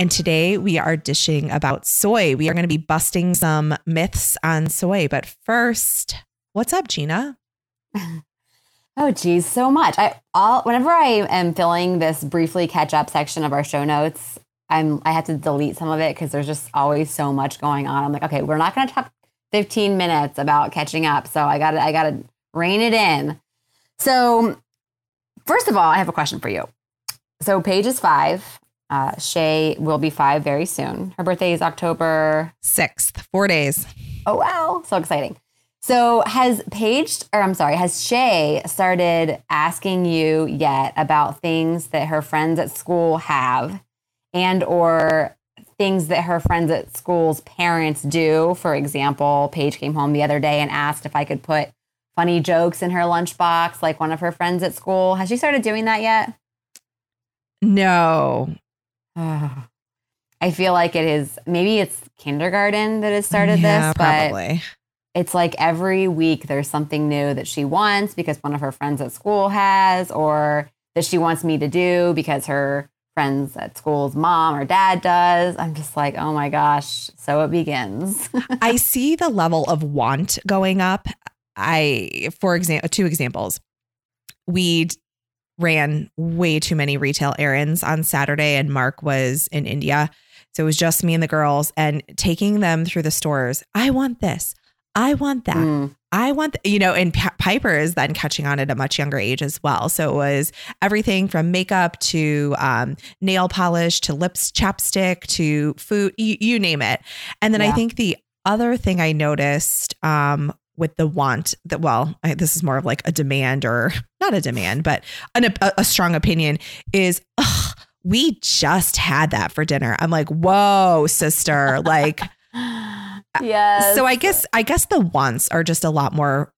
And today we are dishing about soy. We are going to be busting some myths on soy. But first, what's up, Gina? Oh, geez, so much. I all whenever I am filling this briefly catch up section of our show notes, I'm I have to delete some of it because there's just always so much going on. I'm like, okay, we're not going to talk 15 minutes about catching up, so I got to I got to rein it in. So, first of all, I have a question for you. So, Paige is five. Uh, Shay will be five very soon. Her birthday is October 6th, four days. Oh, wow. So exciting. So has Paige, or I'm sorry, has Shay started asking you yet about things that her friends at school have and or things that her friends at school's parents do? For example, Paige came home the other day and asked if I could put funny jokes in her lunchbox like one of her friends at school. Has she started doing that yet? No, I feel like it is maybe it's kindergarten that has started yeah, this, but probably. it's like every week there's something new that she wants because one of her friends at school has, or that she wants me to do because her friends at school's mom or dad does. I'm just like, oh my gosh, so it begins. I see the level of want going up. I, for example, two examples. We ran way too many retail errands on Saturday, and Mark was in India. So it was just me and the girls and taking them through the stores. I want this. I want that. Mm. I want, th- you know, and P- Piper is then catching on at a much younger age as well. So it was everything from makeup to um, nail polish to lips, chapstick to food, you, you name it. And then I think the other thing I noticed um, with the want that, well, I, this is more of like a demand or not a demand, but an, a, a strong opinion is, ugh, we just had that for dinner. I'm like, whoa, sister. Like, yes. so I guess, I guess the wants are just a lot more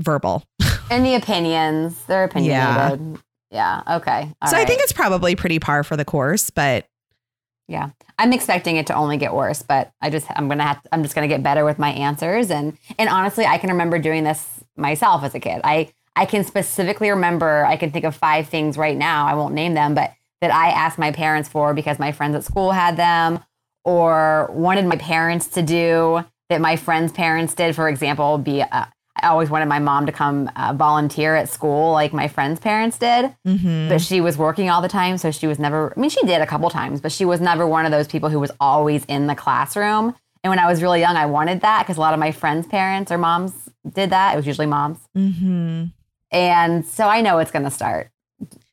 verbal. and the opinions, they're opinionated. Yeah. Okay. All so I think it's probably pretty par for the course, but Yeah. I'm expecting it to only get worse, but I just I'm gonna have I'm just gonna get better with my answers. And and honestly, I can remember doing this myself as a kid. I I can specifically remember I can think of five things right now. I won't name them, but that I asked my parents for because my friends at school had them or wanted my parents to do that my friends' parents did. For example, be uh, I always wanted my mom to come uh, volunteer at school like my friends' parents did. Mhm. but she was working all the time so she was never i mean she did a couple times but she was never one of those people who was always in the classroom. And when i was really young i wanted that because a lot of my friends parents or moms did that. It was usually moms. Mhm. and so i know it's going to start.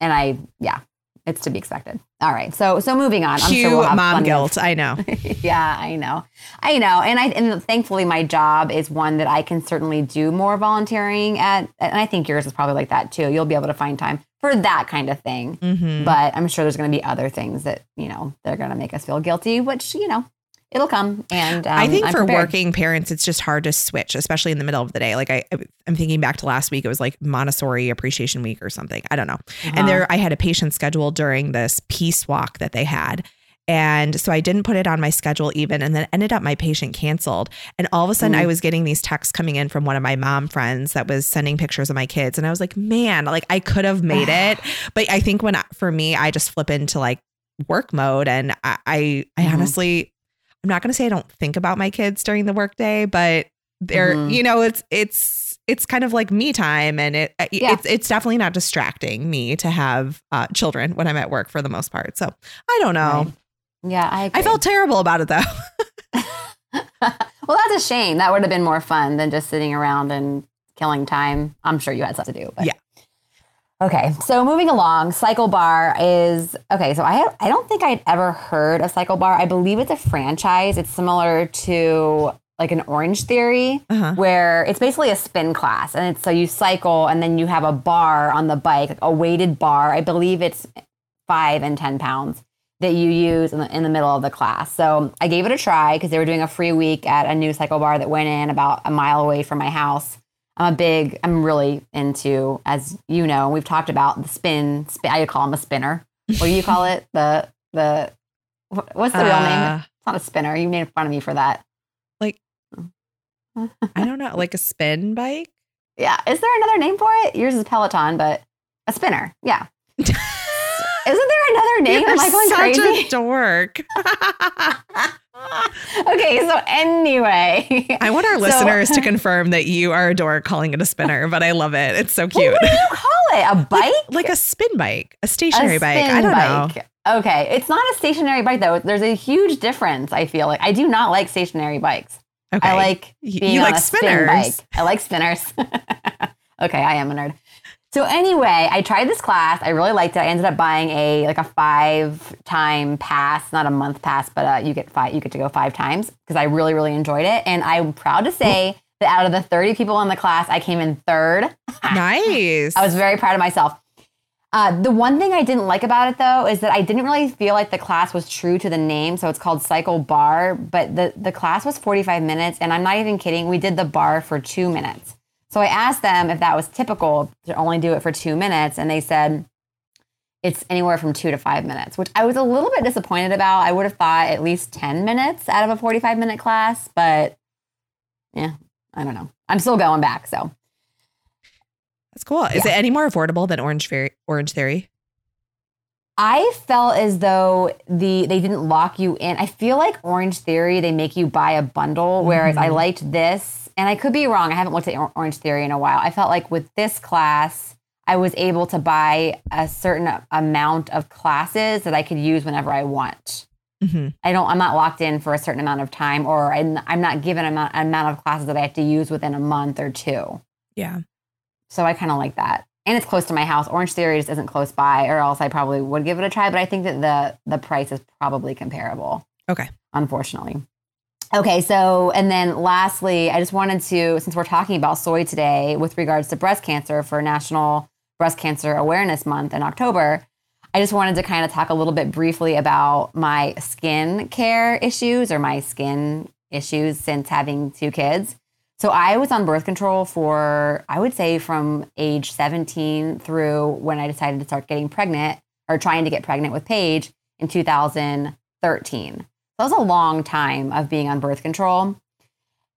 And i yeah it's to be expected all right so so moving on cue we'll mom of- guilt. I know. yeah, I know. I know. And I and thankfully my job is one that I can certainly do more volunteering at and I think yours is probably like that too. You'll be able to find time for that kind of thing. Mhm. But I'm sure there's going to be other things that, you know, they're going to make us feel guilty, which, you know, it'll come and um, I think I'm for prepared. working parents, it's just hard to switch, especially in the middle of the day. Like I, I'm thinking back to last week, it was like Montessori Appreciation Week or something. I don't know. Uh-huh. And there, I had a patient scheduled during this peace walk that they had. And so I didn't put it on my schedule even. And then ended up my patient canceled. And all of a sudden, Mm. I was getting these texts coming in from one of my mom friends that was sending pictures of my kids. And I was like, man, like I could have made it. But I think when, for me, I just flip into like work mode. And I, I, I Mhm. honestly, I'm not going to say I don't think about my kids during the workday, but they're, Mhm. you know, it's, it's, it's kind of like me time and it, Yeah. it's, it's definitely not distracting me to have uh, children when I'm at work for the most part. So I don't know. Right. Yeah, I, I felt terrible about it though. well, that's a shame. That would have been more fun than just sitting around and killing time. I'm sure you had stuff to do. But. Yeah. Okay, so moving along, Cycle Bar is okay. So I I don't think I'd ever heard of Cycle Bar. I believe it's a franchise. It's similar to like an Orange Theory, Uh-huh. where it's basically a spin class, and it's so you cycle and then you have a bar on the bike, like a weighted bar. I believe it's five and ten pounds that you use in the, in the middle of the class. So I gave it a try because they were doing a free week at a new cycle bar that went in about a mile away from my house. I'm a big, I'm really into, as you know, we've talked about the spin, spin I call him a spinner. What do you call it? The, the, what's the real name? Uh, It's not a spinner. You made fun of me for that. Like- I don't know, like a spin bike. Yeah. Is there another name for it? Yours is Peloton, but a spinner. Yeah. Isn't there another name? You're Am I going such crazy? a dork. okay. So anyway, I want our So- listeners to confirm that you are a dork calling it a spinner, but I love it. It's so Well, cute. what do you call it? A bike? Like a spin bike, a A stationary bike. I don't know. Okay, it's not a stationary bike though. There's a huge difference. I feel like I do not like stationary bikes. Okay. I like being you on like a spin spinners. bike. I like spinners. okay, I am a nerd. So anyway, I tried this class. I really liked it. I ended up buying a like a five time pass, not a month pass, but uh, you get five. You get to go five times because I really really enjoyed it. And I'm proud to say that out of the 30 people in the class, I came in third. Nice. I was very proud of myself. Uh, the one thing I didn't like about it though is that I didn't really feel like the class was true to the name. So it's called Cycle Bar, but the, the class was 45 minutes. And I'm not even kidding. We did the bar for two minutes. So I asked them if that was typical to only do it for two minutes. And they said it's anywhere from two to five minutes, which I was a little bit disappointed about. I would have thought at least 10 minutes out of a 45 minute class, but yeah, I don't know. I'm still going back. So That's cool. Is Yeah. it any more affordable than Orange Theory? Orange Theory? I felt as though the they didn't lock you in. I feel like Orange Theory they make you buy a bundle, whereas I Mhm. liked this, and I could be wrong. I haven't looked at Orange Theory in a while. I felt like with this class, I was able to buy a certain amount of classes that I could use whenever I want. hmm I don't. I'm not locked in for a certain amount of time, or I'm, I'm not given an amount, amount of classes that I have to use within a month or two. Yeah. So I kind of like that. And it's close to my house. Orange Theory just isn't close by, or else I probably would give it a try. But I think that the the price is probably comparable. Okay. Unfortunately. Okay, so and then lastly, I just wanted to, since we're talking about soy today with regards to breast cancer for National Breast Cancer Awareness Month in October, I just wanted to kind of talk a little bit briefly about my skin care issues or my skin issues since having two kids. So I was on birth control for, I would say, from age 17 through when I decided to start getting pregnant or trying to get pregnant with Paige in 2013. That was a long time of being on birth control.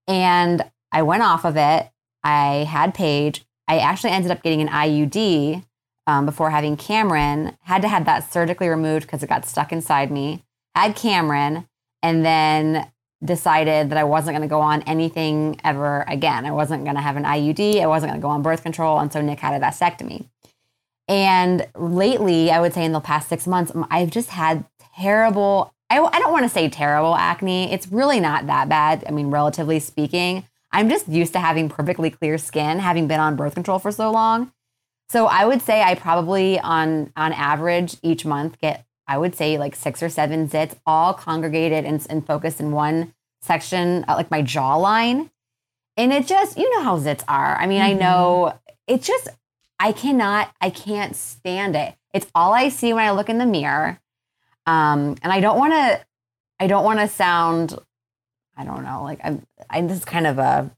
And I went off of it. I had Paige. I actually ended up getting an IUD um, before having Cameron. Had to have that surgically removed because it got stuck inside me. Had Cameron, and then decided that I wasn't going to go on anything ever again. I wasn't going to have an IUD. I wasn't going to go on birth control. And so Nick had a vasectomy. And lately, I would say in the past six months, I've just had terrible, I, I don't want to say terrible acne. It's really not that bad. I mean, relatively speaking, I'm just used to having perfectly clear skin, having been on birth control for so long. So I would say I probably on on average each month get I would say like six or seven zits all congregated and, and focused in one section, uh, like my jawline. And it just, you know how zits are. I mean, I Mhm. know it just, I cannot, I can't stand it. It's all I see when I look in the mirror. Um, and I don't want to, I don't want to sound, I don't know, like I'm, I'm just kind of a,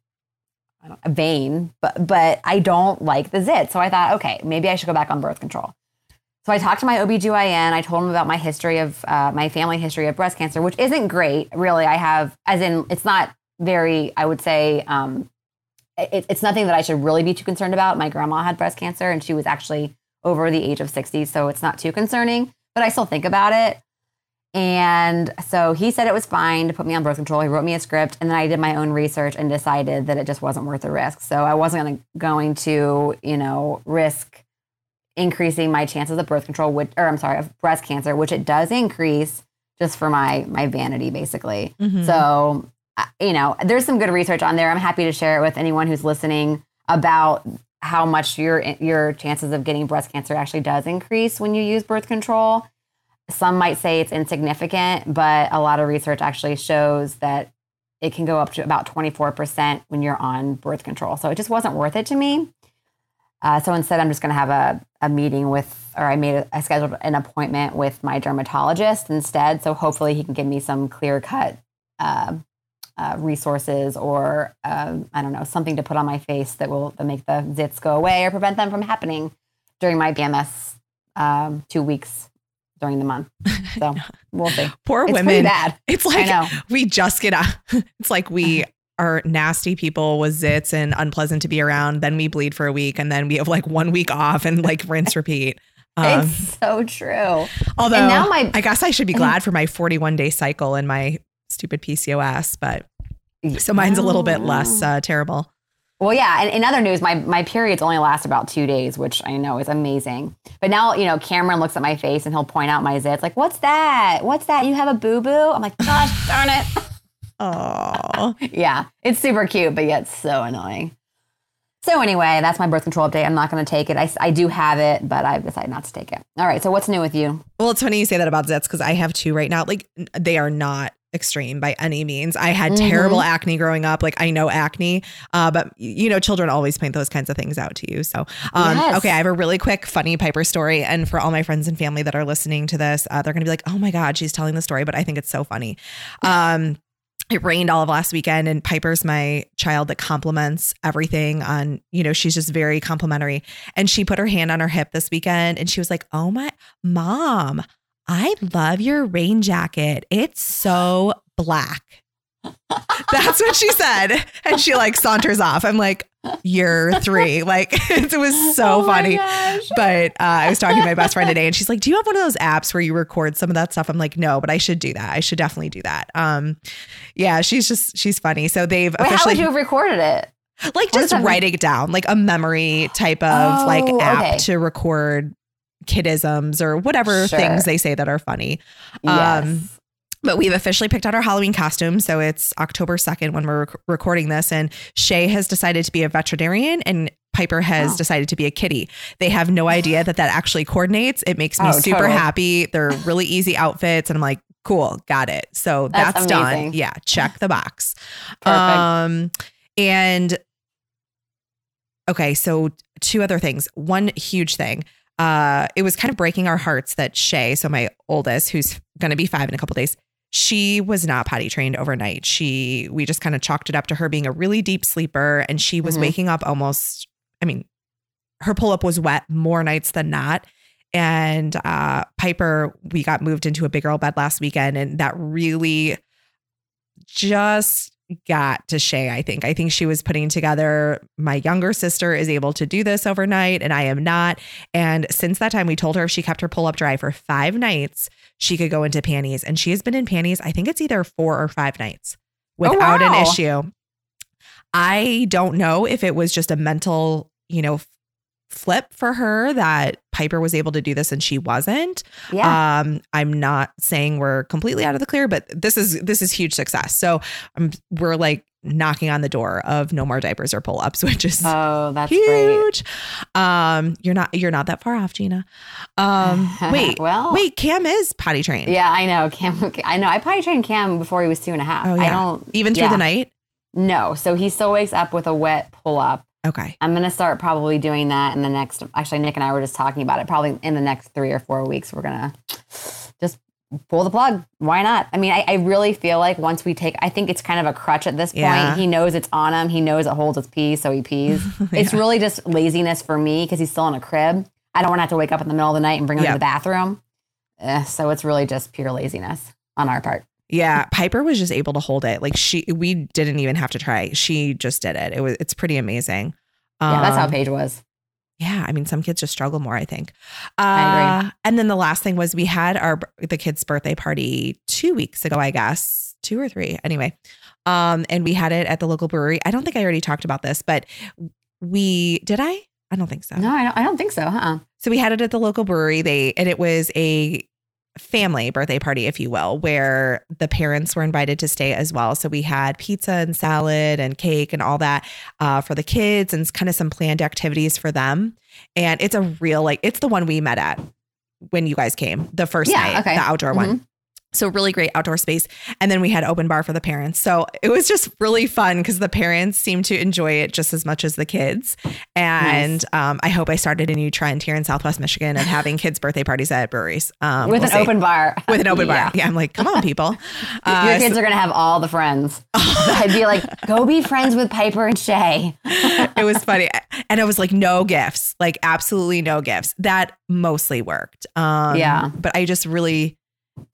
I a vain, but but I don't like the zit. So I thought, okay, maybe I should go back on birth control. So I talked to my OBGYN. I told him about my history of uh, my family history of breast cancer, which isn't great, really. I have, as in, it's not very, I would say, um, it, it's nothing that I should really be too concerned about. My grandma had breast cancer and she was actually over the age of 60, so it's not too concerning, but I still think about it. And so he said it was fine to put me on birth control. He wrote me a script, and then I did my own research and decided that it just wasn't worth the risk. So I wasn't gonna, going to, you know, risk increasing my chances of birth control, which, or I'm sorry, of breast cancer, which it does increase just for my my vanity, basically. Mhm. So, uh, you know, there's some good research on there. I'm happy to share it with anyone who's listening about how much your your chances of getting breast cancer actually does increase when you use birth control. Some might say it's insignificant, but a lot of research actually shows that it can go up to about 24% when you're on birth control. So it just wasn't worth it to me. Uh, so instead, I'm just going to have a, a meeting with or I made a, I scheduled an appointment with my dermatologist instead. So hopefully he can give me some clear cut uh, uh, resources or um, I don't know something to put on my face that will that make the zits go away or prevent them from happening during my PMS um, two weeks during the month. So we'll see. Poor It's women. bad. It's like we just get out. It's like we are nasty people with zits and unpleasant to be around. Then we bleed for a week and then we have like one week off and like rinse repeat. Um, it's so true. although and now my- I guess I should be glad for my 41 day cycle and my stupid PCOS, but so mine's a little bit less uh, terrible. Well, yeah. And in other news, my, my periods only last about two days, which I know is amazing. But now, you know, Cameron looks at my face and he'll point out my zits, like, what's that? What's that? You have a boo boo? I'm like, gosh darn it. Oh, yeah. It's super cute, but yet so annoying. So, anyway, that's my birth control update. I'm not going to take it. I, I do have it, but I've decided not to take it. All right. So, what's new with you? well, it's funny you say that about zits because I have two right now. Like they are not extreme by any means. I had terrible acne growing up. Like I know acne, uh, but you know, children always point those kinds of things out to you. So, um, Yes. okay, I have a really quick, funny Piper story. And for all my friends and family that are listening to this, uh, they're going to be like, oh my God, she's telling the story, but I think it's so funny. Um, it rained all of last weekend and Piper's my child that compliments everything on, you know, she's just very complimentary. And she put her hand on her hip this weekend and she was like, Oh my mom, I love your rain jacket. It's so black. That's what she said. And she like saunters off. I'm like, You're three. Like it was so Oh funny. But uh, I was talking to my best friend today, and she's like, "Do you have one of those apps where you record some of that stuff?" I'm like, "No, but I should do that. I should definitely do that." Um, yeah, she's just she's funny. So they've Wait, how would you have recorded it? like what just that mean? writing it down, like a memory type of like Oh, app okay. to record kidisms or whatever Sure. things they say that are funny. Yes. Um, But we've officially picked out our Halloween costume. So it's October 2nd when we're rec- recording this. And Shay has decided to be a veterinarian and Piper has Oh. decided to be a kitty. They have no idea that that actually coordinates. It makes me Oh, super totally. happy. They're really easy outfits. And I'm like, cool, got it. So That's that's, done. Yeah, check the box. Perfect. Um, and okay, so two other things. One huge thing. Uh, it was kind of breaking our hearts that Shay, so my oldest, who's going to be five in a couple days, she was not potty trained overnight. She, we just kind of chalked it up to her being a really deep sleeper, and she was Mhm. waking up almost. I mean, her pull up was wet more nights than not. And uh, Piper, we got moved into a big girl bed last weekend, and that really just got to Shay, I think. I think she was putting together my younger sister is able to do this overnight and I am not. And since that time, we told her if she kept her pull up dry for five nights, she could go into panties. And she has been in panties, I think it's either four or five nights oh, without an wow. issue. I don't know if it was just a mental, you know, flip for her that Piper was able to do this and she wasn't. yeah. Um, I'm not saying we're completely out of the clear, but this is this is huge success. So um, we're like knocking on the door of no more diapers or pull ups, which is oh, that's great. huge. Um, you're not you're not that far off, Gina. Um, wait, well, wait, Cam is potty trained. Yeah, I know. Cam, I know. I probably trained Cam before he was two and a half. Oh, yeah. I don't even through yeah. the night. No, so he still wakes up with a wet pull up. Okay. I'm gonna start probably doing that in the next. Actually, Nick and I were just talking about it. Probably in the next three or four weeks, we're gonna just pull the plug. Why not? I mean, I, I really feel like once we take, I think it's kind of a crutch at this point. Yeah. He knows it's on him. He knows it holds his pee, so he pees. It's really just laziness for me because he's still in a crib. I don't want to have to wake up in the middle of the night and bring him Yeah. to the bathroom. Eh, so it's really just pure laziness on our part. Yeah, Piper was just able to hold it. Like she, we didn't even have to try. She just did it. It was, it's pretty amazing. Yeah, that's how Um, Paige was. Yeah, I mean, some kids just struggle more. I think. Uh, I agree. And then the last thing was we had our the kids' birthday party two weeks ago, I guess, two or three. Anyway, um, and we had it at the local brewery. I don't think I already talked about this, but we did. I. I don't think so. No, I don't, I don't think so, huh? So we had it at the local brewery. They and it was a family birthday party, if you will, where the parents were invited to stay as well. So we had pizza and salad and cake and all that uh, for the kids and kind of some planned activities for them. And it's a real like it's the one we met at when you guys came the first Yeah, night, okay. the outdoor Mhm. one. So really great outdoor space. And then we had open bar for the parents. So it was just really fun because the parents seemed to enjoy it just as much as the kids. And nice. um, I hope I started a new trend here in Southwest Michigan of having kids' birthday parties at breweries. Um, with we'll an say, open bar. With an open yeah. bar. Yeah. I'm like, come on, people. Uh, Your kids so, are going to have all the friends. I'd be like, go be friends with Piper and Shay. it was funny. And I was like, no gifts, like absolutely no gifts. That mostly worked. Um, yeah. But I just really,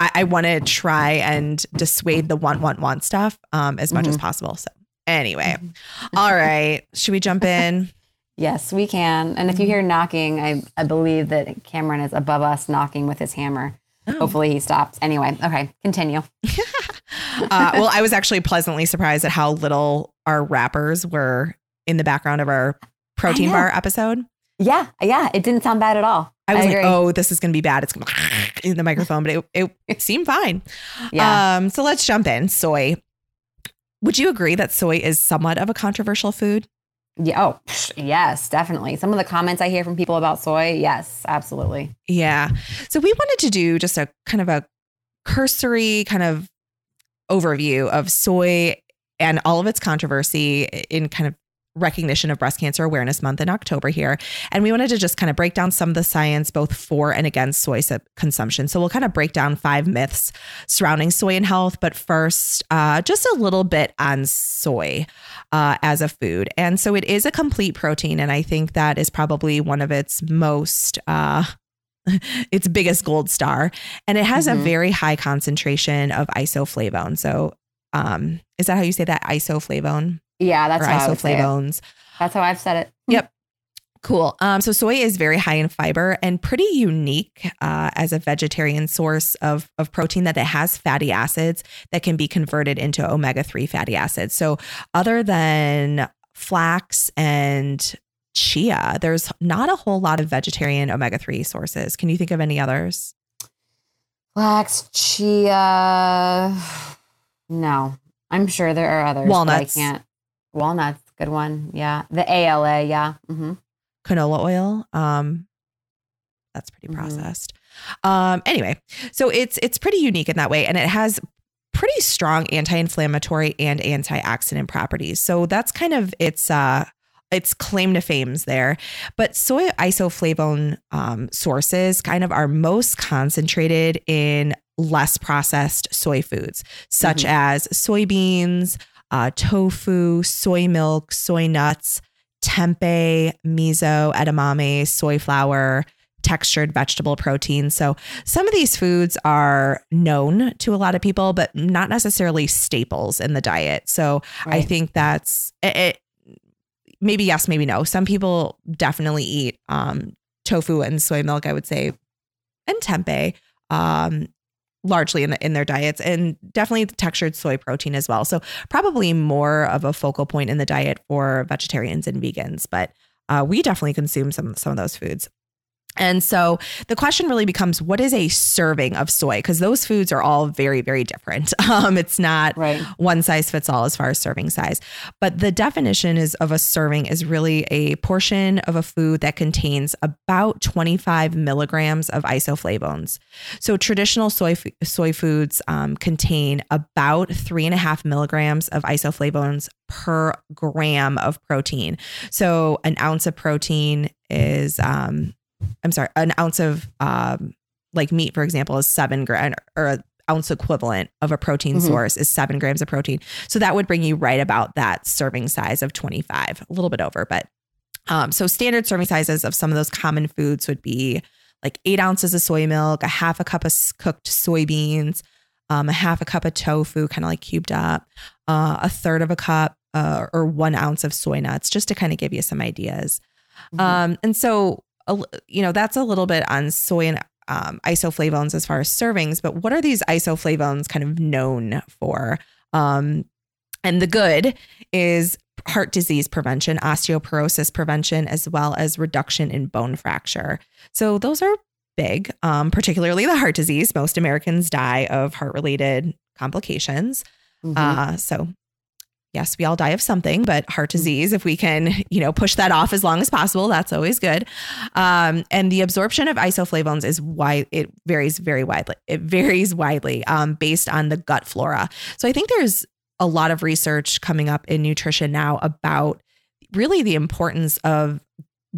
I, I want to try and dissuade the want, want, want stuff um, as much mm-hmm. as possible. So, anyway, mm-hmm. all right. Should we jump in? Yes, we can. And if you hear knocking, I, I believe that Cameron is above us knocking with his hammer. Oh. Hopefully he stops. Anyway, okay, continue. uh, well, I was actually pleasantly surprised at how little our wrappers were in the background of our protein bar episode. Yeah, yeah, it didn't sound bad at all. I was I like, oh, this is going to be bad. It's going to in the microphone, but it, it, it seemed fine. Yeah. Um, so let's jump in. Soy. Would you agree that soy is somewhat of a controversial food? Yeah. Oh, yes, definitely. Some of the comments I hear from people about soy, yes, absolutely. Yeah. So we wanted to do just a kind of a cursory kind of overview of soy and all of its controversy in kind of recognition of Breast Cancer Awareness Month in October here. And we wanted to just kind of break down some of the science both for and against soy consumption. So we'll kind of break down five myths surrounding soy and health. But first, uh, just a little bit on soy uh, as a food. And so it is a complete protein. And I think that is probably one of its most. Uh, its biggest gold star and it has mm-hmm. a very high concentration of isoflavone so um, is that how you say that isoflavone yeah, that's or how isoflavones. That's how I've said it. Yep. Cool. Um, so soy is very high in fiber and pretty unique uh, as a vegetarian source of, of protein that it has fatty acids that can be converted into omega 3 fatty acids. So, other than flax and chia, there's not a whole lot of vegetarian omega 3 sources. Can you think of any others? Flax, chia. No, I'm sure there are others. Walnuts. I can't. Walnuts, good one. Yeah. The ALA, yeah. Mm-hmm. Canola oil. Um, that's pretty mm-hmm. processed. Um, anyway, so it's it's pretty unique in that way, and it has pretty strong anti-inflammatory and antioxidant properties. So that's kind of its uh its claim to fame's there. But soy isoflavone um, sources kind of are most concentrated in less processed soy foods, such mm-hmm. as soybeans, uh, tofu, soy milk, soy nuts, tempeh, miso, edamame, soy flour, textured vegetable protein. So some of these foods are known to a lot of people, but not necessarily staples in the diet. So right. I think that's it, maybe yes, maybe no. Some people definitely eat um, tofu and soy milk, I would say, and tempeh. Um, largely in, the, in their diets and definitely the textured soy protein as well. So probably more of a focal point in the diet for vegetarians and vegans, but uh, we definitely consume some some of those foods. And so the question really becomes what is a serving of soy? Because those foods are all very, very different. Um, it's not right. one size fits all as far as serving size. But the definition is of a serving is really a portion of a food that contains about 25 milligrams of isoflavones. So traditional soy soy foods um, contain about three and a half milligrams of isoflavones per gram of protein. So an ounce of protein is um, I'm sorry, an ounce of um, like meat, for example, is seven gram or an ounce equivalent of a protein mm-hmm. source is seven grams of protein. So that would bring you right about that serving size of 25, a little bit over. But um, so standard serving sizes of some of those common foods would be like eight ounces of soy milk, a half a cup of cooked soybeans, um, a half a cup of tofu, kind of like cubed up, uh, a third of a cup uh, or one ounce of soy nuts, just to kind of give you some ideas. Mm-hmm. Um, and so a, you know, that's a little bit on soy and um, isoflavones as far as servings, but what are these isoflavones kind of known for? Um, and the good is heart disease prevention, osteoporosis prevention, as well as reduction in bone fracture. So those are big, um, particularly the heart disease. Most Americans die of heart related complications. Mm-hmm. Uh, so yes, we all die of something, but heart disease, if we can, you know, push that off as long as possible, that's always good. Um, and the absorption of isoflavones is why it varies very widely. It varies widely um, based on the gut flora. So I think there's a lot of research coming up in nutrition now about really the importance of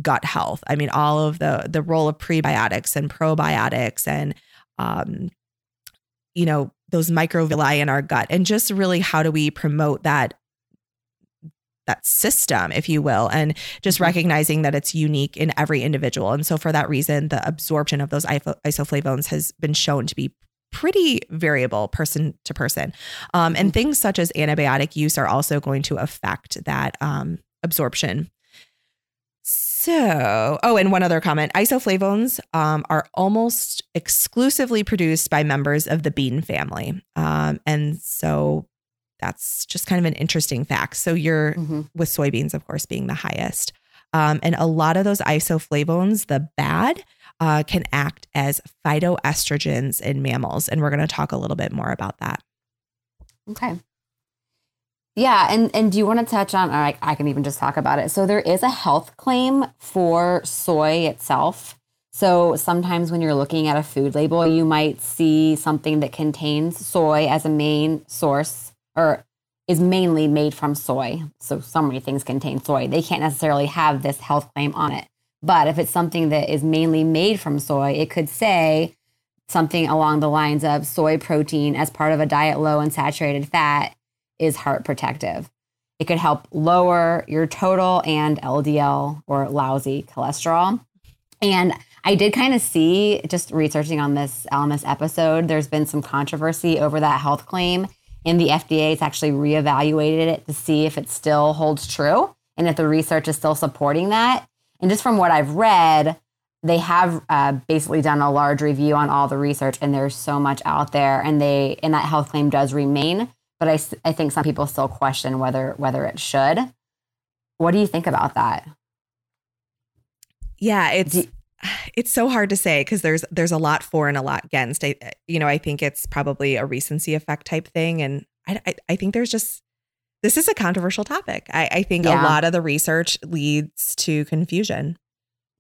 gut health. I mean, all of the the role of prebiotics and probiotics and um, you know, those microvilli in our gut and just really how do we promote that that system if you will and just mm-hmm. recognizing that it's unique in every individual and so for that reason the absorption of those isoflavones has been shown to be pretty variable person to person um, and mm-hmm. things such as antibiotic use are also going to affect that um, absorption so, oh, and one other comment isoflavones um, are almost exclusively produced by members of the bean family. Um, and so that's just kind of an interesting fact. So, you're mm-hmm. with soybeans, of course, being the highest. Um, and a lot of those isoflavones, the bad, uh, can act as phytoestrogens in mammals. And we're going to talk a little bit more about that. Okay. Yeah, and and do you want to touch on? Or I, I can even just talk about it. So there is a health claim for soy itself. So sometimes when you're looking at a food label, you might see something that contains soy as a main source or is mainly made from soy. So so many things contain soy. They can't necessarily have this health claim on it. But if it's something that is mainly made from soy, it could say something along the lines of soy protein as part of a diet low in saturated fat is heart protective. It could help lower your total and LDL or lousy cholesterol. And I did kind of see just researching on this on this episode, there's been some controversy over that health claim. And the FDA has actually reevaluated it to see if it still holds true and if the research is still supporting that. And just from what I've read, they have uh, basically done a large review on all the research, and there's so much out there, and they and that health claim does remain but I, I think some people still question whether whether it should. What do you think about that? Yeah, it's it's so hard to say because there's there's a lot for and a lot against. I you know I think it's probably a recency effect type thing, and I I, I think there's just this is a controversial topic. I, I think yeah. a lot of the research leads to confusion.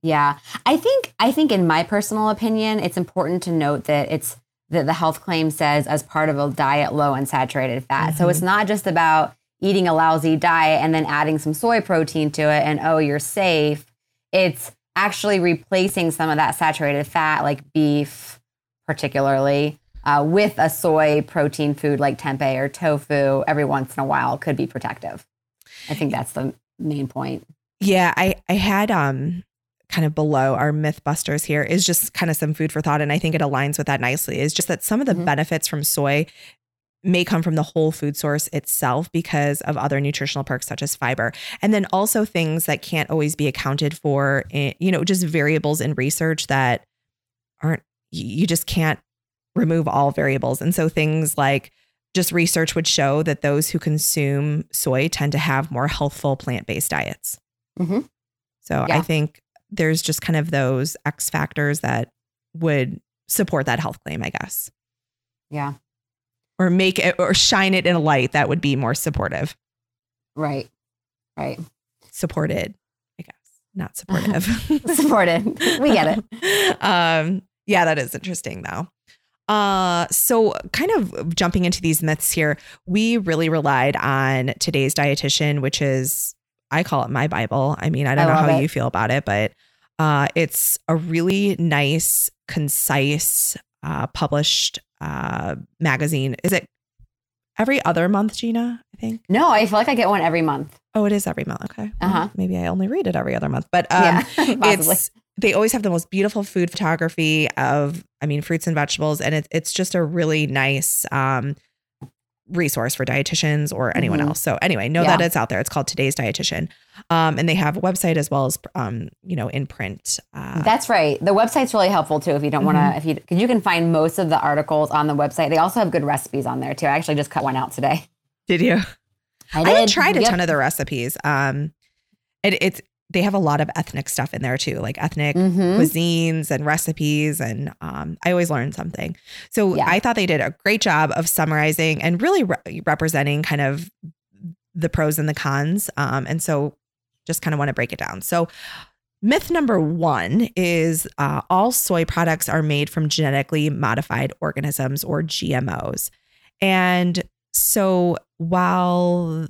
Yeah, I think I think in my personal opinion, it's important to note that it's that the health claim says as part of a diet low in saturated fat. Mm-hmm. So it's mm-hmm. not just about eating a lousy diet and then adding some soy protein to it and oh, you're safe. It's actually replacing some of that saturated fat, like beef, particularly, uh, with a soy protein food like tempeh or tofu every once in a while could be protective. I think that's the main point. Yeah, I I had um kind of below our mythbusters here is just kind of some food for thought and i think it aligns with that nicely is just that some of the mm-hmm. benefits from soy may come from the whole food source itself because of other nutritional perks such as fiber and then also things that can't always be accounted for in, you know just variables in research that aren't you just can't remove all variables and so things like just research would show that those who consume soy tend to have more healthful plant-based diets mm-hmm. so yeah. i think there's just kind of those X factors that would support that health claim, I guess. Yeah. Or make it or shine it in a light that would be more supportive. Right. Right. Supported, I guess. Not supportive. supported. We get it. Um, yeah, that is interesting though. Uh, so kind of jumping into these myths here, we really relied on today's dietitian, which is I call it my Bible. I mean, I don't I know how it. you feel about it, but uh, it's a really nice, concise, uh, published uh, magazine. Is it every other month, Gina? I think. No, I feel like I get one every month. Oh, it is every month. Okay. Uh huh. Well, maybe I only read it every other month, but um, yeah, it's they always have the most beautiful food photography of, I mean, fruits and vegetables, and it, it's just a really nice um, resource for dietitians or anyone mm-hmm. else. So anyway, know yeah. that it's out there. It's called Today's Dietitian, um, and they have a website as well as um, you know in print. Uh, That's right. The website's really helpful too if you don't mm-hmm. want to. If you because you can find most of the articles on the website. They also have good recipes on there too. I actually just cut one out today. Did you? I did. I tried a yep. ton of the recipes. Um, it, it's they have a lot of ethnic stuff in there too, like ethnic mm-hmm. cuisines and recipes. And um, I always learn something. So yeah. I thought they did a great job of summarizing and really re- representing kind of the pros and the cons. Um, and so just kind of want to break it down. So, myth number one is uh, all soy products are made from genetically modified organisms or GMOs. And so, while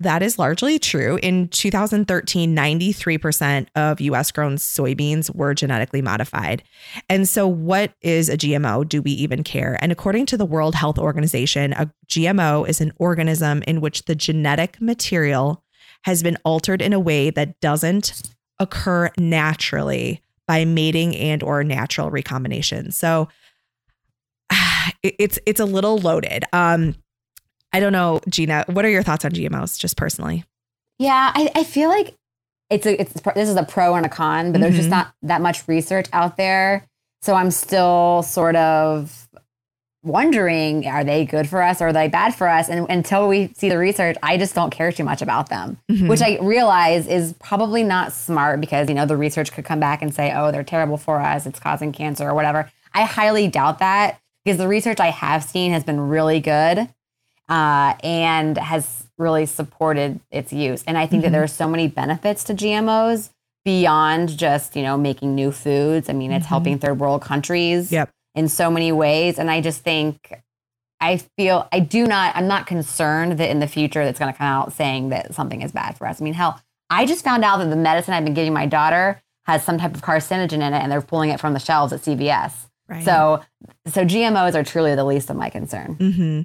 that is largely true. In 2013, 93% of US grown soybeans were genetically modified. And so, what is a GMO? Do we even care? And according to the World Health Organization, a GMO is an organism in which the genetic material has been altered in a way that doesn't occur naturally by mating and or natural recombination. So it's it's a little loaded. Um I don't know, Gina, what are your thoughts on GMOs just personally? Yeah, I, I feel like it's a it's this is a pro and a con, but there's just Mhm. not that much research out there. So I'm still sort of wondering are they good for us or are they bad for us? And until we see the research, I just don't care too much about them, Mhm. which I realize is probably not smart because, you know, the research could come back and say, oh, they're terrible for us, it's causing cancer or whatever. I highly doubt that because the research I have seen has been really good uh, and has really supported its use. And I think that Mhm. there are so many benefits to GMOs beyond just, you know, making new foods. I mean, it's Mhm. helping third world countries Yep. in so many ways. And I just think, I feel, I do not, I'm not concerned that in the future that's going to come out saying that something is bad for us. I mean, hell, I just found out that the medicine I've been giving my daughter has some type of carcinogen in it and they're pulling it from the shelves at CVS. Right. So, so GMOs are truly the least of my concern. hmm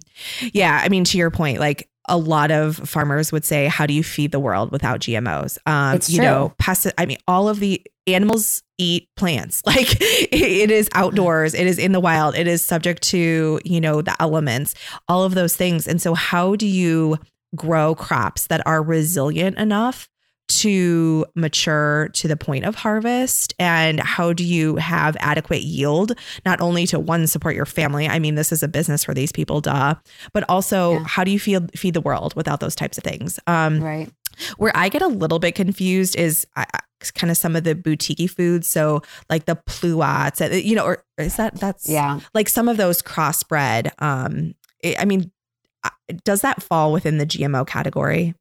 Yeah, I mean, to your point, like a lot of farmers would say, "How do you feed the world without GMOs?" Um, It's you true. know, pesti- I mean, all of the animals eat plants. Like it is outdoors, it is in the wild, it is subject to you know the elements, all of those things. And so, how do you grow crops that are resilient enough? To mature to the point of harvest, and how do you have adequate yield not only to one support your family i mean this is a business for these people duh but also Yeah. how do you feed feed the world without those types of things um Right. where i get a little bit confused is I, kind of some of the boutique foods so like the pluots uh, you know or is that that's Yeah. like some of those crossbred um i I mean uh, does that fall within the gmo category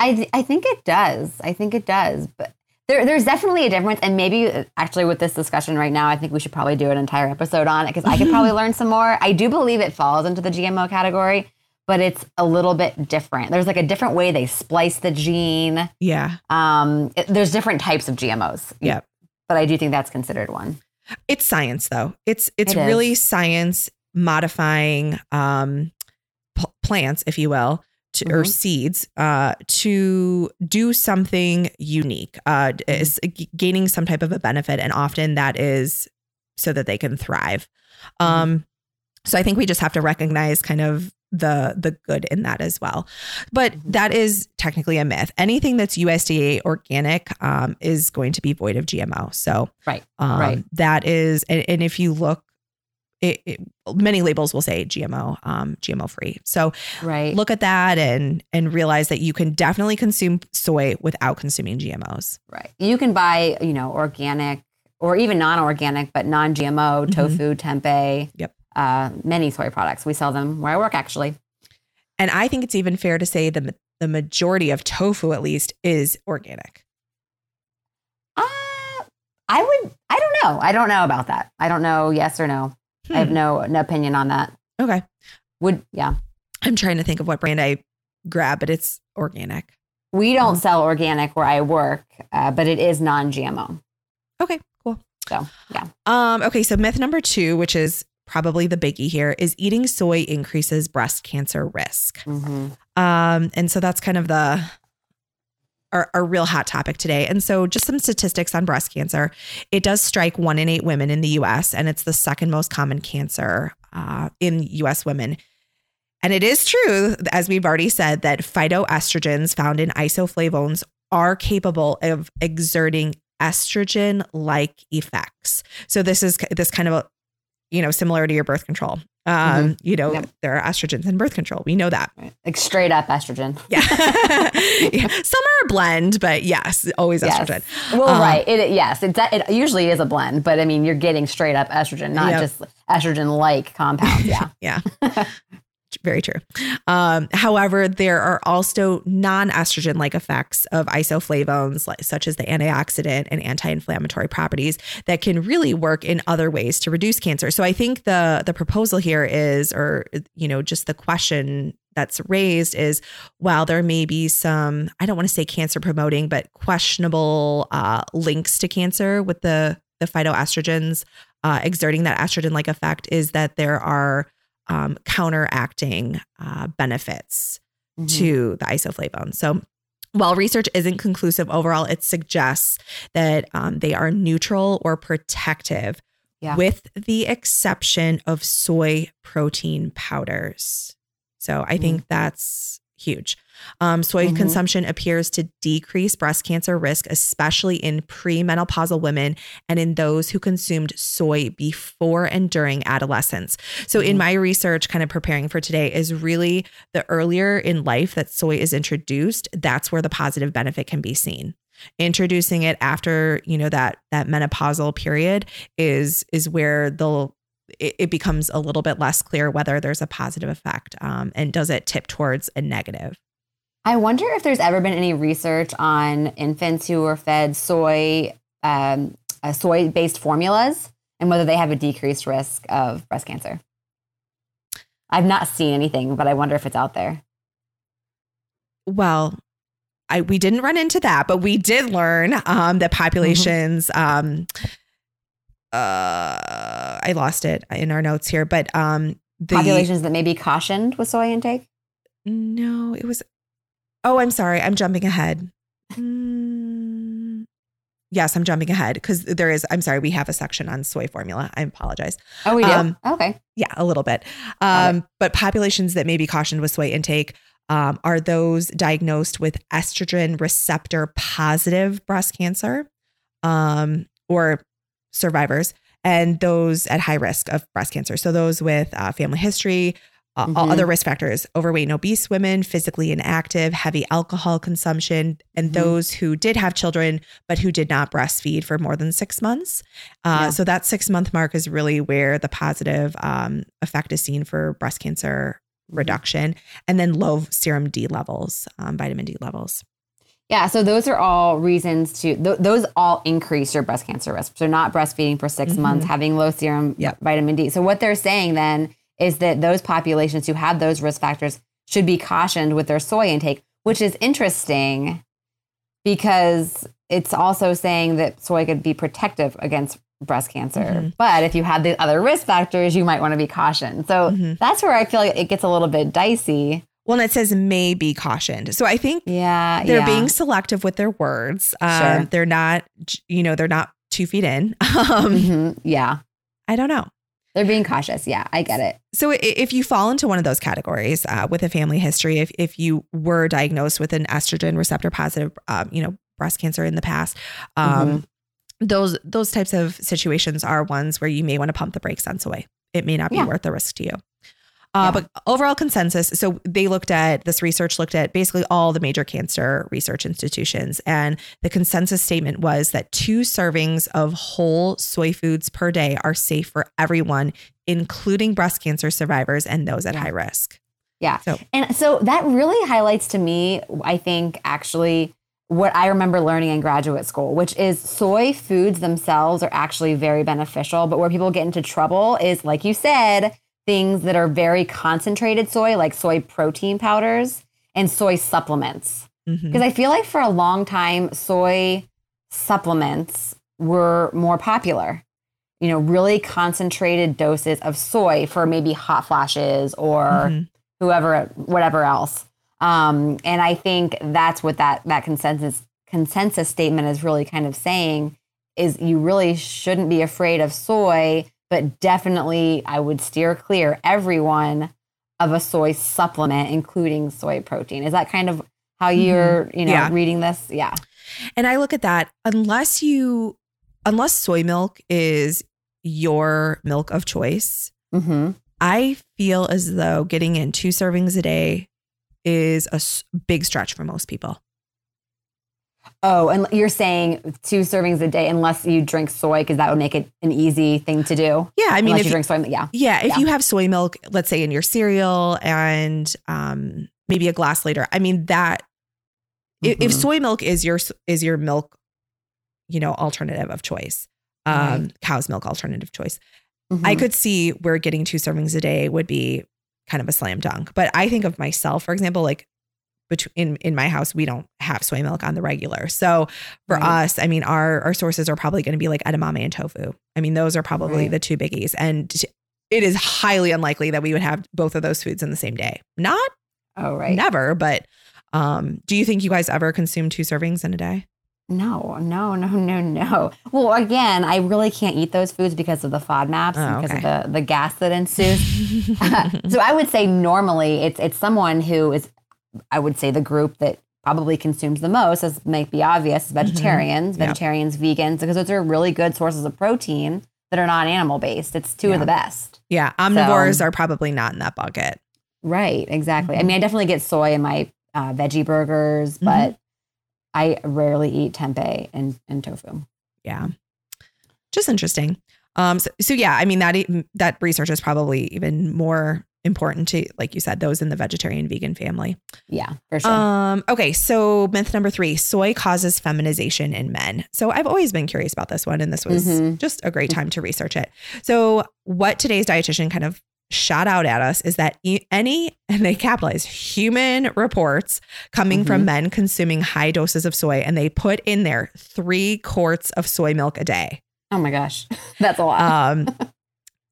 I th- I think it does. I think it does. But there, there's definitely a difference. And maybe uh, actually with this discussion right now, I think we should probably do an entire episode on it because I could probably learn some more. I do believe it falls into the GMO category, but it's a little bit different. There's like a different way they splice the gene. yeah Um, it- there's different types of GMOs. Yep. But I do think that's considered one. it's science though it's it's It really science modifying um pl- plants if you will to, or Mhm. seeds uh to do something unique uh Mm-hmm. is g- gaining some type of a benefit and often that is so that they can thrive Mm-hmm. um so i think we just have to recognize kind of the the good in that as well but Mhm. that is technically a myth anything that's usda organic um, is going to be void of gmo so Right. um, Right. That is, and, and if you look, it, it, many labels will say GMO, um, GMO free. So Right. look at that and and realize that you can definitely consume soy without consuming GMOs. Right. You can buy, you know, organic or even non-organic, but non-GMO Mhm. tofu, tempeh. Yep. Uh, many soy products. We sell them where I work, actually. And I think it's even fair to say the the majority of tofu, at least, is organic. Uh, I would. I don't know. I don't know about that. I don't know. Yes or no. I have Hmm. no no opinion on that. Okay, Would yeah. I'm trying to think of what brand I grab, but it's organic. We don't Mhm. sell organic where I work, uh, but it is non-GMO. Okay, cool. So yeah. Um, okay, so myth number two, which is probably the biggie here, is eating soy increases breast cancer risk. hmm Um, and so that's kind of the our, our real hot topic today. And so just some statistics on breast cancer. It does strike one in eight women in the US, and it's the second most common cancer uh, in US women. And it is true, as we've already said, that phytoestrogens found in isoflavones are capable of exerting estrogen like effects. So this is this kind of a, you know, similar to your birth control. Um, you know, Yep. there are estrogens in birth control. We know that. Right. Like straight up estrogen. Yeah. yeah. Some are a blend, but yes, always Yes. estrogen. Well, Um, right. It yes. It, it usually is a blend, but I mean, you're getting straight up estrogen, not Yep. just estrogen like compounds. Yeah. Yeah. Very true. Um, however, there are also non estrogen like effects of isoflavones, like, such as the antioxidant and anti inflammatory properties, that can really work in other ways to reduce cancer. So I think the the proposal here is, or you know, just the question that's raised is while there may be some, I don't want to say cancer promoting, but questionable uh, links to cancer with the the phytoestrogens uh, exerting that estrogen like effect, is that there are um, counteracting uh, benefits mm-hmm. to the isoflavone. So while research isn't conclusive overall, it suggests that um, they are neutral or protective, yeah. with the exception of soy protein powders. So I mm-hmm. think that's huge. Um, soy mm-hmm. consumption appears to decrease breast cancer risk, especially in premenopausal women and in those who consumed soy before and during adolescence. So, mm-hmm. in my research, kind of preparing for today, is really the earlier in life that soy is introduced, that's where the positive benefit can be seen introducing it after you know that that menopausal period is is where they'll it, it becomes a little bit less clear whether there's a positive effect um, and does it tip towards a negative I wonder if there's ever been any research on infants who are fed soy, um, uh, soy based formulas and whether they have a decreased risk of breast cancer. I've not seen anything, but I wonder if it's out there. Well, I we didn't run into that, but we did learn um, that populations. Mm-hmm. Um, uh, I lost it in our notes here, but um, the, populations that may be cautioned with soy intake. No, it was Oh, I'm sorry. I'm jumping ahead. Mm, yes, I'm jumping ahead because there is, I'm sorry, we have a section on soy formula. I apologize. Oh, we do? Um, okay. Yeah, a little bit. Um, but populations that may be cautioned with soy intake um, are those diagnosed with estrogen receptor positive breast cancer um, or survivors and those at high risk of breast cancer. So those with uh, family history, uh, mm-hmm. all other risk factors overweight and obese women, physically inactive, heavy alcohol consumption, and mm-hmm. those who did have children but who did not breastfeed for more than six months. Uh, yeah. So that six month mark is really where the positive um, effect is seen for breast cancer mm-hmm. reduction, and then low serum D levels, um, vitamin D levels. Yeah, so those are all reasons to th- those all increase your breast cancer risk. So not breastfeeding for 6 mm-hmm. months, having low serum yep. vitamin D. So what they're saying then is that those populations who have those risk factors should be cautioned with their soy intake, which is interesting because it's also saying that soy could be protective against breast cancer. Mm-hmm. But if you have the other risk factors, you might want to be cautioned. So mm-hmm. that's where I feel like it gets a little bit dicey. Well, and it says may be cautioned. So I think yeah, they're yeah. being selective with their words. Um, sure. They're not, you know, they're not two feet in. Um, mm-hmm. Yeah. I don't know. They're being cautious. Yeah, I get it. So if you fall into one of those categories uh, with a family history, if, if you were diagnosed with an estrogen receptor positive, um, you know, breast cancer in the past, um, mm-hmm. those those types of situations are ones where you may want to pump the brakes on soy. It may not be yeah. worth the risk to you. Uh, yeah. But overall consensus, so they looked at this research, looked at basically all the major cancer research institutions. And the consensus statement was that two servings of whole soy foods per day are safe for everyone, including breast cancer survivors and those at yeah. high risk. Yeah. So. And so that really highlights to me, I think, actually, what I remember learning in graduate school, which is soy foods themselves are actually very beneficial. But where people get into trouble is, like you said, things that are very concentrated soy, like soy protein powders and soy supplements. Because mm-hmm. I feel like for a long time, soy supplements were more popular. You know, really concentrated doses of soy for maybe hot flashes or mm-hmm. whoever, whatever else. Um, and I think that's what that that consensus consensus statement is really kind of saying is you really shouldn't be afraid of soy but definitely I would steer clear everyone of a soy supplement, including soy protein. Is that kind of how mm-hmm. you're, mm-hmm. you know, yeah. reading this? Yeah. And I look at that unless you, unless soy milk is your milk of choice, mm-hmm. I feel as though getting in two servings a day is a big stretch for most people. Oh, and you're saying two servings a day unless you drink soy because that would make it an easy thing to do. Yeah, I mean, unless if you drink soy, yeah. yeah, if Yeah. you have soy milk, let's say in your cereal, and um, maybe a glass later, I mean that i- if soy milk is your is your milk, you know, alternative of choice, um, Right. cow's milk alternative choice, I Mhm. could see where getting two servings a day would be kind of a slam dunk. But I think of myself, for example, like between in, in my house, we don't have soy milk on the regular. So for Right. us, I mean, our our sources are probably going to be like edamame and tofu. I mean, those are probably Right. the two biggies, and it is highly unlikely that we would have both of those foods in the same day. Not Oh, right. never, but um, do you think you guys ever consume two servings in a day? No, no, no, no, no. Well, again, I really can't eat those foods because of the FODMAPs Oh, because okay. of the, the gas that ensues. so I would say normally it's it's someone who is, I would say the group that probably consumes the most, as might be obvious, is vegetarians, Yep. vegetarians, vegans, because those are really good sources of protein that are not animal based. It's two Yeah. of the best. yeah, omnivores So- are probably not in that bucket. Right, exactly. I Mhm. mean, I definitely get soy in my uh, veggie burgers, Mm-hmm. but I rarely eat tempeh and, and tofu. yeah just interesting um so, so yeah i mean that that research is probably even more important to like you said those in the vegetarian vegan family Yeah, for sure. um okay so myth number three soy causes feminization in men so i've always been curious about this one and this was Mhm. just a great time to research it so what today's dietitian kind of shot out at us is that any and they capitalize human reports coming from Mhm. men consuming high doses of soy and they put in there three quarts of soy milk a day oh my gosh, that's a lot. um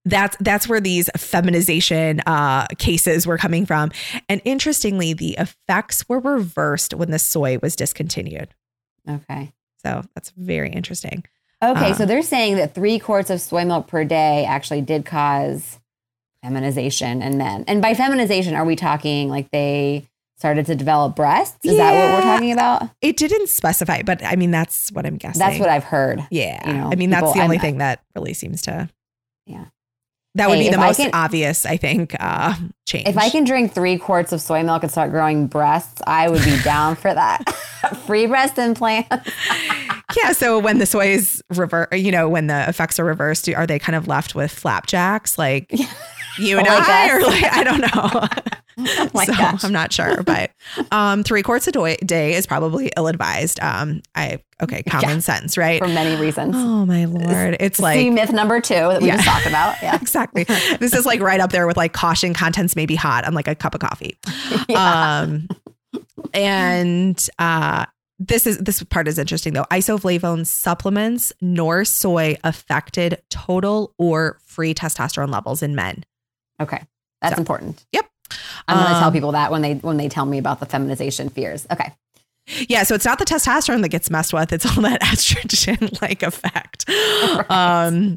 that's that's where these feminization uh cases were coming from and interestingly the effects were reversed when the soy was discontinued okay. so that's very interesting Okay, so they're saying that three quarts of soy milk per day actually did cause feminization in men. And by feminization, are we talking like they started to develop breasts? Is that what we're talking about? it didn't specify but i mean that's what i'm guessing That's what I've heard. yeah you know, i mean that's the only I'm- thing that really seems to Yeah. That would Hey, be the I most can- obvious i think uh change If I can drink three quarts of soy milk and start growing breasts, I would be down for that. Free breast implant. yeah so when the soy is reversed, you know when the effects are reversed are they kind of left with flapjacks like you and Like i us. or like i don't know Oh so gosh. i'm not sure but um three quarts a do- day is probably ill-advised um i okay common Yeah. sense right For many reasons. oh my lord it's See like myth number two that we Yeah. just talked about. Yeah. exactly this is like right up there with like caution contents may be hot on like a cup of coffee Yeah. um and uh this is this part is interesting though isoflavone supplements nor soy affected total or free testosterone levels in men Okay. That's So, important. yep. I'm going to tell Um, people that when they when they tell me about the feminization fears. Okay. yeah so it's not the testosterone that gets messed with it's all that estrogen like effect um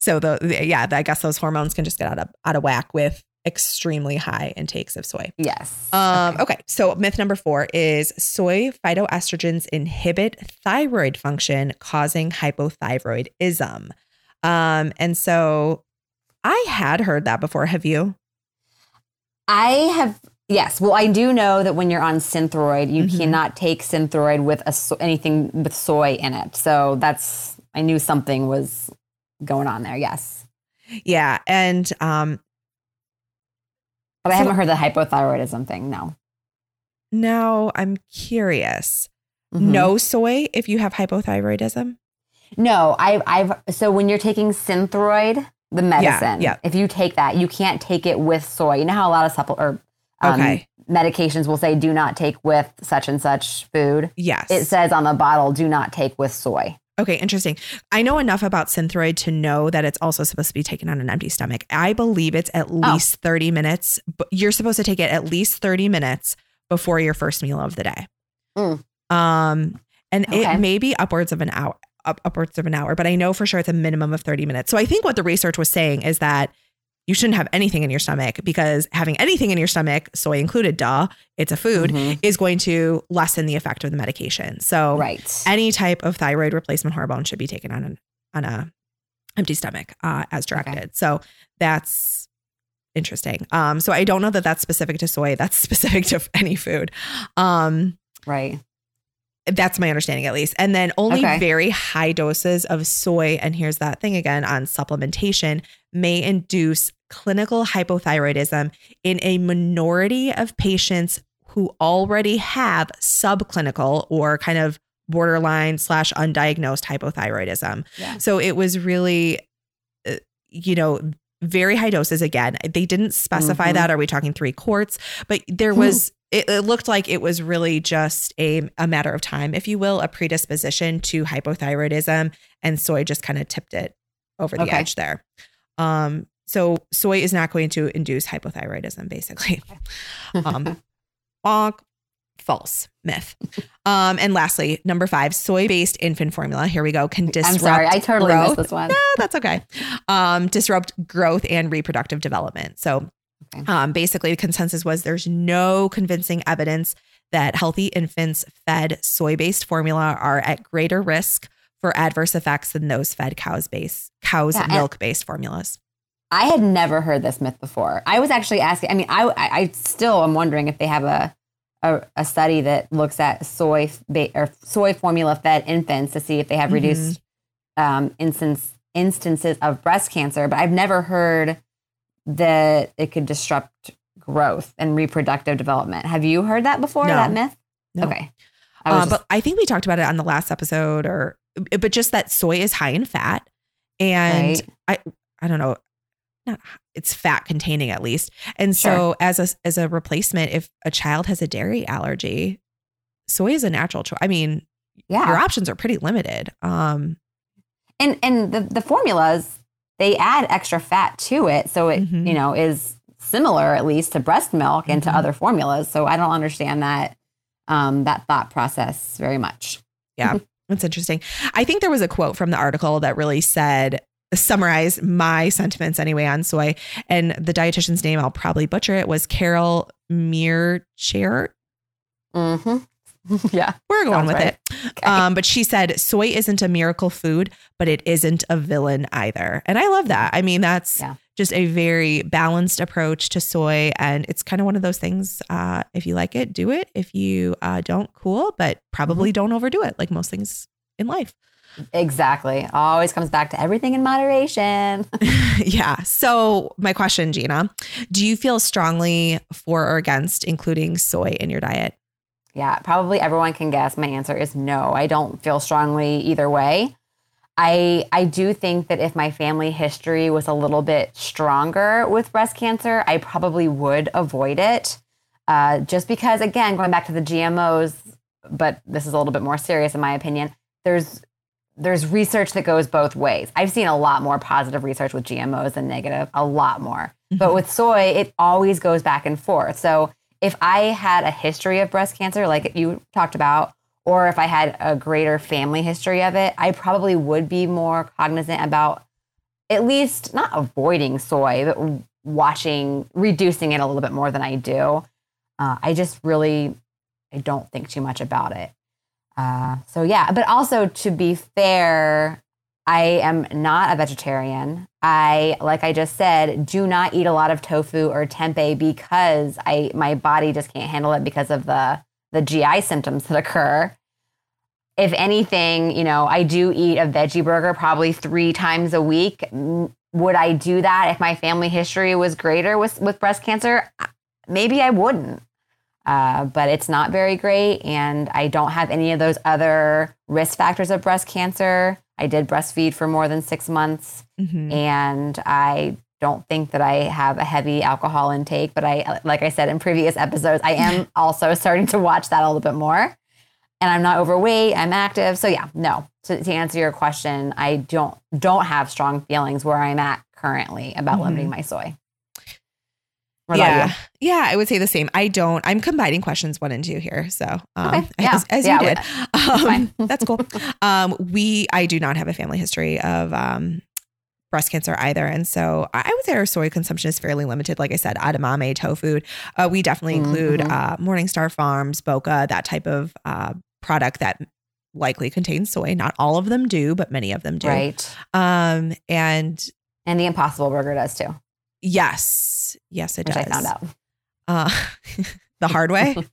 so the, the- yeah i guess those hormones can just get out of out of whack with extremely high intakes of soy Yes. Um, Okay. okay. So myth number four is soy phytoestrogens inhibit thyroid function, causing hypothyroidism. Um, and so I had heard that before. Have you? I have yes. Well, I do know that when you're on Synthroid, you Mhm. cannot take Synthroid with a so- anything with soy in it. So that's I knew something was going on there. Yes. Yeah. And um, But I So- haven't heard the hypothyroidism thing. No. now I'm curious. Mhm. No soy if you have hypothyroidism. No, I, I've so when you're taking Synthroid, the medicine, yeah. if you take that, you can't take it with soy. You know how a lot of supple or um, Okay. medications will say do not take with such and such food. Yes. It says on the bottle do not take with soy. Okay, interesting. I know enough about Synthroid to know that it's also supposed to be taken on an empty stomach. I believe it's at least 30 minutes, but you're supposed to take it at least 30 minutes before your first meal of the day. Mm. Um, and Okay. it may be upwards of an hour, up, upwards of an hour, but I know for sure it's a minimum of 30 minutes. So I think what the research was saying is that you shouldn't have anything in your stomach because having anything in your stomach, soy included, duh, it's a food, Mhm. is going to lessen the effect of the medication. So Right. any type of thyroid replacement hormone should be taken on an on a empty stomach uh, as directed. So that's interesting. Um, so I don't know that that's specific to soy. That's specific to any food. Um, right. That's my understanding, at least. And then only Okay. very high doses of soy, and here's that thing again on supplementation, may induce clinical hypothyroidism in a minority of patients who already have subclinical or kind of borderline slash undiagnosed hypothyroidism. Yeah. So it was really, uh, you know, very high doses again. They didn't specify Mhm. that. Are we talking three quarts? But there was, it, it looked like it was really just a, a matter of time, if you will, a predisposition to hypothyroidism. And soy just kind of tipped it over the Okay. edge there. Um, so soy is not going to induce hypothyroidism, basically. Um, bonk, false myth. Um, and lastly, number five, soy-based infant formula. Here we go. Can disrupt. I'm sorry, I totally growth. missed this one. No, that's okay. Um, disrupt growth and reproductive development. So, Okay. um, basically, the consensus was there's no convincing evidence that healthy infants fed soy-based formula are at greater risk for adverse effects than those fed cows based cows Yeah, milk-based formulas. I had never heard this myth before. I was actually asking. I mean, I I, still am wondering if they have a, a a study that looks at soy ba- or soy formula fed infants to see if they have Mhm. reduced um, instance instances of breast cancer. But I've never heard that it could disrupt growth and reproductive development. Have you heard that before? No. That myth? No. Okay. I Uh, just- but I think we talked about it on the last episode, or but just that soy is high in fat, and Right. I I don't know, not it's fat containing at least, and so as a as a replacement, if a child has a dairy allergy, soy is a natural choice. I mean, yeah. your options are pretty limited. Um, and and the, the formulas they add extra fat to it so it Mhm. you know is similar at least to breast milk and to Mhm. other formulas so i don't understand that um that thought process very much Yeah, that's interesting. I think there was a quote from the article that really said, summarize my sentiments anyway on soy. And the dietitian's name, I'll probably butcher it, was Carol Meerschaert. mm-hmm. yeah We're going with right. it. okay. Um, but she said, soy isn't a miracle food, but it isn't a villain either. And I love that. I mean, that's Yeah. just a very balanced approach to soy. And it's kind of one of those things. Uh, if you like it, do it. If you uh, don't, cool, but Mm-hmm. probably don't overdo it like most things in life. exactly always comes back to everything in moderation yeah. So, my question, Gina, do you feel strongly for or against including soy in your diet? Yeah, probably everyone can guess. My answer is no. I don't feel strongly either way. I I do think that if my family history was a little bit stronger with breast cancer, I probably would avoid it. Uh, just because, again, going back to the GMOs, but this is a little bit more serious in my opinion. There's there's research that goes both ways. I've seen a lot more positive research with GMOs than negative, a lot more. But with soy, it always goes back and forth. So if I had a history of breast cancer, like you talked about, or if I had a greater family history of it, I probably would be more cognizant about at least not avoiding soy, but watching, reducing it a little bit more than I do. Uh, I just really, I don't think too much about it. Uh, so yeah, but also to be fair, I am not a vegetarian. I, like I just said, do not eat a lot of tofu or tempeh because I my body just can't handle it because of the the GI symptoms that occur. If anything, you know, I do eat a veggie burger probably three times a week. Would I do that if my family history was greater with with breast cancer? Maybe I wouldn't. Uh, but it's not very great, and I don't have any of those other risk factors of breast cancer. I did breastfeed for more than six months Mhm. and I don't think that I have a heavy alcohol intake, but I, like I said in previous episodes, I am also starting to watch that a little bit more. And I'm not overweight. I'm active. So yeah, no. To, to answer your question, I don't don't have strong feelings where I'm at currently about Mhm. limiting my soy. What yeah. Yeah, I would say the same. I don't, I'm combining questions one and two here. So, um, Okay. Yeah. as, as Yeah, you did. Um, that's cool. Um, we, I do not have a family history of, um, breast cancer either. And so I would say our soy consumption is fairly limited. Like I said, edamame, tofu. Uh, we definitely include Mhm. uh, Morningstar Farms, Boca, that type of uh, product that likely contains soy. Not all of them do, but many of them do. Right. Um, and And the Impossible Burger does too, yes, yes, it which does. I found out. Uh, the hard way.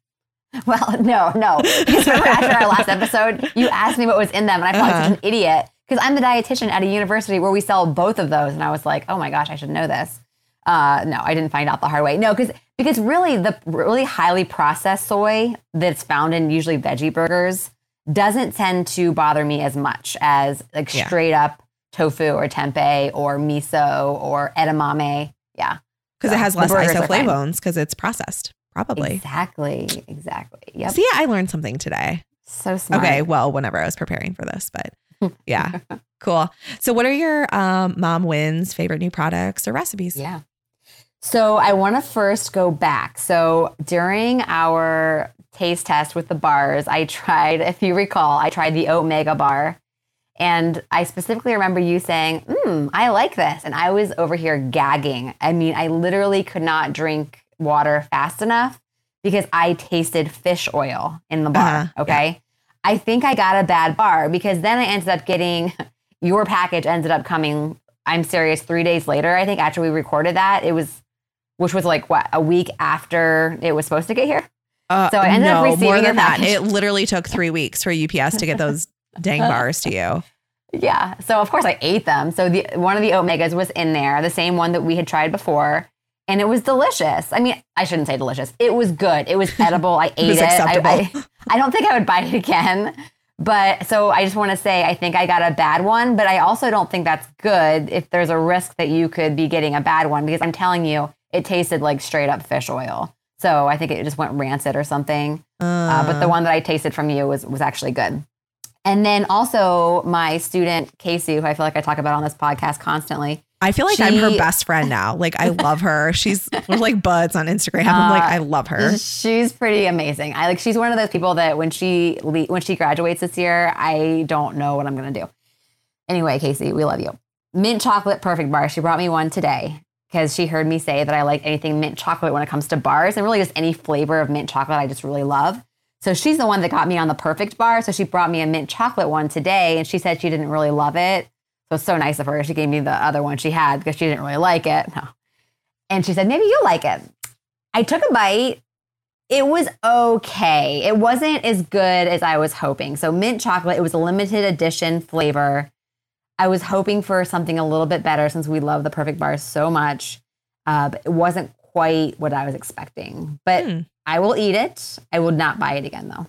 Well, no, no. Because remember after our last episode, you asked me what was in them, and I felt like Uh-huh. such an idiot because I'm the dietitian at a university where we sell both of those, and I was like, oh my gosh, I should know this. Uh, no, I didn't find out the hard way. No, because because really the really highly processed soy that's found in usually veggie burgers doesn't tend to bother me as much as like Yeah. straight up tofu or tempeh or miso or edamame. Yeah, Because it has less burgers are fine. isoflavones because it's processed, probably. exactly, exactly. Yep, See, I learned something today. so smart. Okay, well, whenever I was preparing for this, but yeah, cool. So, what are your um, mom wins favorite new products or recipes? Yeah. So I want to first go back. So during our taste test with the bars, I tried, if you recall, I tried the Omega bar. And I specifically remember you saying, mm, I like this. And I was over here gagging. I mean, I literally could not drink water fast enough because I tasted fish oil in the bar. Uh-huh, Okay. I think I got a bad bar because then I ended up getting your package ended up coming, I'm serious, three days later, I think, after we recorded that. It was, which was like what, a week after it was supposed to get here? Uh, So I ended up no, receiving more than that. package. It literally took three weeks for UPS to get those dang bars to you. Yeah. So of course I ate them. So the one of the omegas was in there, the same one that we had tried before, and it was delicious. I mean, I shouldn't say delicious. It was good. It was edible. I ate was it. I, acceptable. I, I don't think I would buy it again. But so I just want to say I think I got a bad one, but I also don't think that's good if there's a risk that you could be getting a bad one because I'm telling you, it tasted like straight up fish oil. So I think it just went rancid or something. Uh, but the one that I tasted from you was was actually good. And then also my student Casey, who I feel like I talk about on this podcast constantly. I feel like I'm her best friend now. Like I love her. She's we're like buds on Instagram. I'm like Uh, I love her. She's pretty amazing. I like she's one of those people that when she le- when she graduates this year, I don't know what I'm gonna do. Anyway, Casey, we love you. Mint chocolate perfect bar. She brought me one today because she heard me say that I like anything mint chocolate when it comes to bars and really just any flavor of mint chocolate I just really love. So she's the one that got me on the perfect bar. So she brought me a mint chocolate one today and she said she didn't really love it. So it's so nice of her. She gave me the other one she had because she didn't really like it. No. And she said, maybe you'll like it. I took a bite. It was okay. It wasn't as good as I was hoping. So mint chocolate, it was a limited edition flavor. I was hoping for something a little bit better since we love the perfect bar so much. Uh, but it wasn't quite what I was expecting. But Hmm. I will eat it. I will not buy it again though.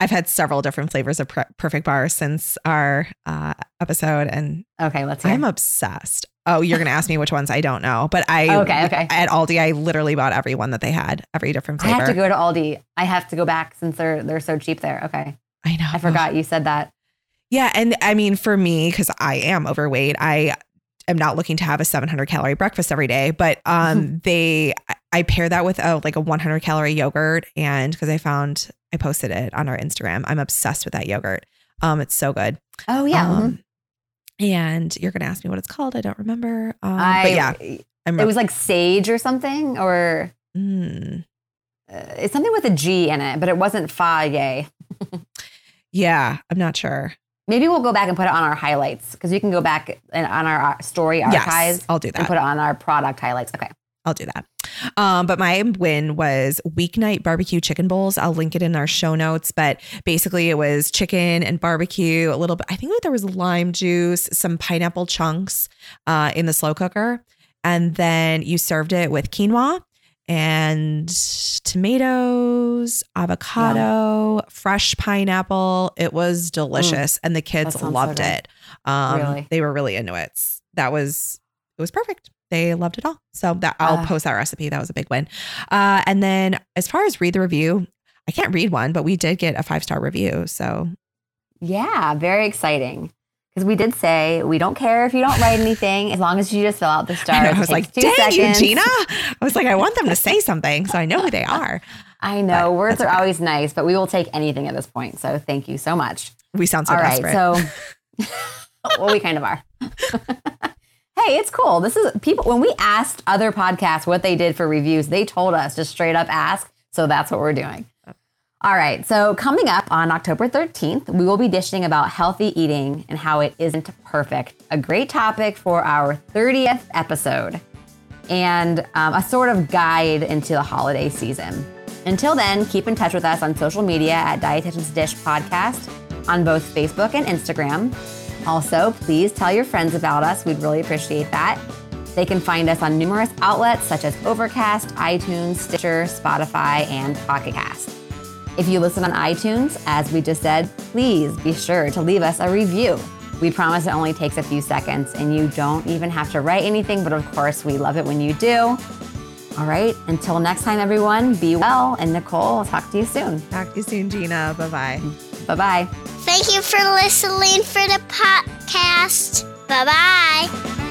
I've had several different flavors of perfect bars since our uh, episode, and Okay, let's hear. I'm obsessed. Oh, you're gonna ask me which ones I don't know, but I Okay, okay. at Aldi I literally bought every one that they had, every different flavor. I have to go to Aldi. I have to go back since they're they're so cheap there. Okay. I know. I forgot you said that. Yeah, and I mean for me because I am overweight, I am not looking to have a 700 calorie breakfast every day, but um they I pair that with a like a 100 calorie yogurt and because I found I posted it on our Instagram. I'm obsessed with that yogurt. Um it's so good. Oh yeah. mhm. Um, and you're gonna ask me what it's called. I don't remember. Um, I but yeah, I'm it was like sage or something or Mm, uh, it's something with a G in it, but it wasn't Fage. yeah, I'm not sure. Maybe we'll go back and put it on our highlights because you can go back and on our uh, story archives Yes, I'll do that. and put it on our product highlights. Okay. I'll do that. Um, but my win was weeknight barbecue chicken bowls. I'll link it in our show notes. But basically, it was chicken and barbecue, a little bit. I think there was lime juice, some pineapple chunks uh, in the slow cooker. And then you served it with quinoa and tomatoes, avocado, fresh pineapple. It was delicious. And the kids sounds so loved it. Um, Really? They were really into it. That was, it was perfect they loved it all. So that I'll Ah. post that recipe. That was a big win. Uh, and then as far as read the review, I can't read one, but we did get a five star review. So Yeah, very exciting. Because we did say we don't care if you don't write anything as long as you just fill out the stars. I, was like, dang you, seconds." Gina. I was like, I want them to say something so I know who they are. I know But words are okay. always nice, but we will take anything at this point. So thank you so much. We sound so All right, desperate. so well, we kind of are. hey, it's cool. This is people. When we asked other podcasts what they did for reviews, they told us just straight up ask. So that's what we're doing. All right. So coming up on October 13th, we will be dishing about healthy eating and how it isn't perfect. A great topic for our 30th episode and um, a sort of guide into the holiday season. Until then, keep in touch with us on social media at Dietitian's Dish Podcast on both Facebook and Instagram. Also, please tell your friends about us. We'd really appreciate that. They can find us on numerous outlets such as Overcast, iTunes, Stitcher, Spotify, and Pocket Cast. If you listen on iTunes, as we just said, please be sure to leave us a review. We promise it only takes a few seconds and you don't even have to write anything, but of course, we love it when you do. All right, until next time, everyone, be well. And Nicole, I'll talk to you soon. Talk to you soon, Gina. Bye bye. Bye bye. Thank you for listening for the podcast. Bye bye.